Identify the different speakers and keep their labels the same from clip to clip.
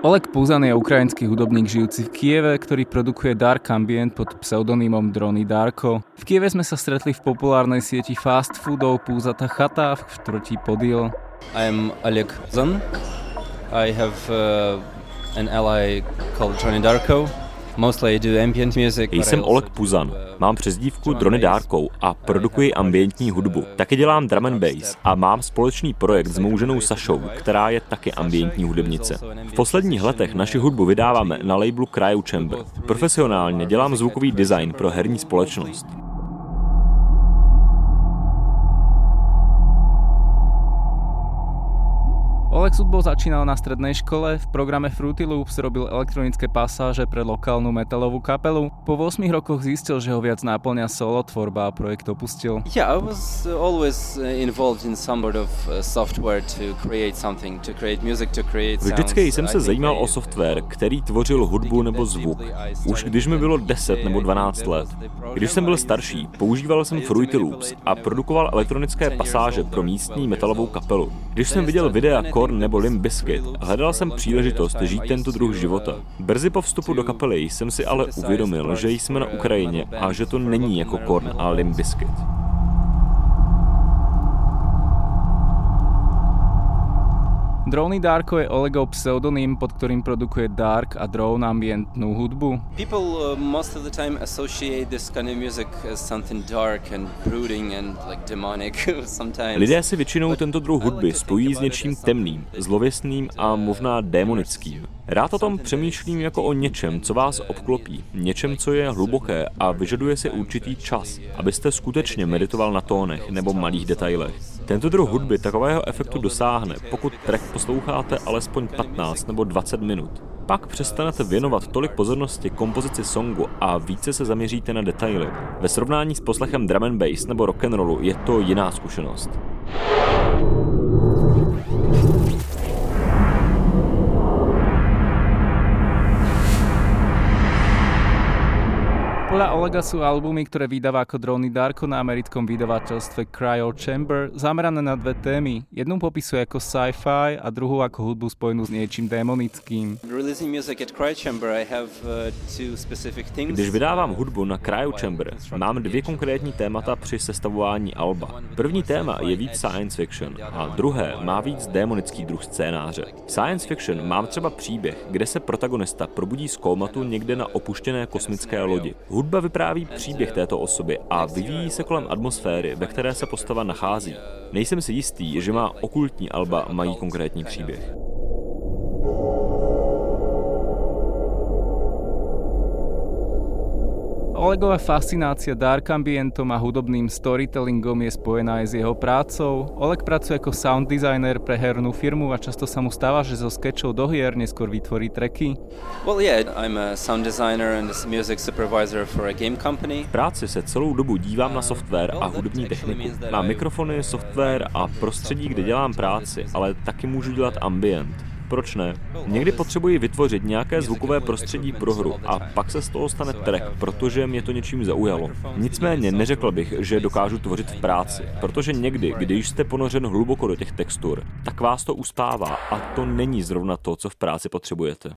Speaker 1: Oleg Puzan je ukrajinský hudobník žijúci v Kieve, ktorý produkuje Dark Ambient pod pseudonymom Drony Darko. V Kieve sme sa stretli v populárnej sieti fast foodov Púzata chata v štvrtí Podil.
Speaker 2: I am Oleg Puzan. I have uh, an ally called Drony Darko.
Speaker 3: Jsem Oleg Puzan, mám přezdívku Drony Dárkou a produkuji ambientní hudbu. Taky dělám drum and bass a mám společný projekt s mou ženou Sašou, která je taky ambientní hudebnice. V posledních letech naši hudbu vydáváme na labelu Cryo Chamber. Profesionálně dělám zvukový design pro herní společnost.
Speaker 1: Oleg Sudbol začínal na strednej škole, v programe Fruity Loops robil elektronické pasáže pre lokálnu metalovú kapelu. Po 8 rokoch zistil, že ho viac náplňa solo tvorba a projekt opustil.
Speaker 2: Yeah, I was always uh, involved in some sort of uh, software to create something, to create music, to create
Speaker 3: sounds. Vždycky jsem se zajímal o software, který tvořil hudbu nebo zvuk. Už když mi bylo 10 nebo 12 let. Když jsem byl starší, používal jsem Fruity Loops a produkoval elektronické pasáže pro místní metalovou kapelu. Když jsem viděl videa Korn nebo Limp Bizkit. Hledal jsem příležitost žít tento druh života. Brzy po vstupu do kapely jsem si ale uvědomil, že jsme na Ukrajině a že to není jako Korn a Limp Bizkit.
Speaker 1: Drony Darko je Olegov pseudonym, pod ktorým produkuje dark a drone ambientnú hudbu.
Speaker 2: People uh, most of the time associate this kind of music as something dark and brooding and like demonic sometimes.
Speaker 3: Lidé si většinou tento druh hudby spojí s něčím temným, zlověstným a možná démonickým. Rád o tom přemýšlím jako o něčem, co vás obklopí, něčem, co je hluboké a vyžaduje si určitý čas, abyste skutečně meditoval na tónech nebo malých detailech. Tento druh hudby takového efektu dosáhne, pokud track posloucháte alespoň 15 nebo 20 minut. Pak přestanete věnovat tolik pozornosti kompozici songu a více se zaměříte na detaily. Ve srovnání s poslechem drum and bass nebo rock'n'rollu je to jiná zkušenost.
Speaker 1: Olega sú albumy, ktoré vydáva ako Drony Darko na americkom vydavateľstve Cryo Chamber, zamerané na dve témy. Jednu popisuje ako sci-fi a druhú ako hudbu spojenú s niečím démonickým.
Speaker 2: Uh,
Speaker 3: Když vydávám hudbu na Cryo Chamber, mám dvě konkrétní témata při sestavování alba. První téma je víc science fiction a druhé má víc démonický druh scénáře. Science fiction mám třeba příběh, kde se protagonista probudí z kómatu někde na opuštěné kosmické lodi. Hudba vypráví příběh této osoby a vyvíjí se kolem atmosféry, ve které se postava nachází. Nejsem si jistý, že má okultní alba mají konkrétní příběh.
Speaker 1: Olegova fascinácia dark ambientom a hudobným storytellingom je spojená aj s jeho prácou. Oleg pracuje ako sound designer pre hernú firmu a často sa mu stáva, že zo sketchov do hier neskôr vytvorí tracky.
Speaker 2: Well, yeah, I'm a sound designer and music supervisor for a game company.
Speaker 3: V práci se celou dobu dívám na software a hudební techniku. Mám mikrofony, software a prostředí, kde dělám práci, ale taky můžu dělat ambient. Proč ne? Někdy potřebuji vytvořit nějaké zvukové prostředí pro hru a pak se z toho stane track, protože mě to něčím zaujalo. Nicméně neřekl bych, že dokážu tvořit v práci, protože někdy, když jste ponořen hluboko do těch textur, tak vás to uspává a to není zrovna to, co v práci potřebujete.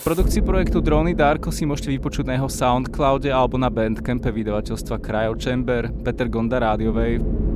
Speaker 1: Produkcii projektu Drony Darko si môžete vypočuť na jeho Soundcloude alebo na Bandcampe vydavateľstva Cryo Chamber, Peter Gonda Radio Wave.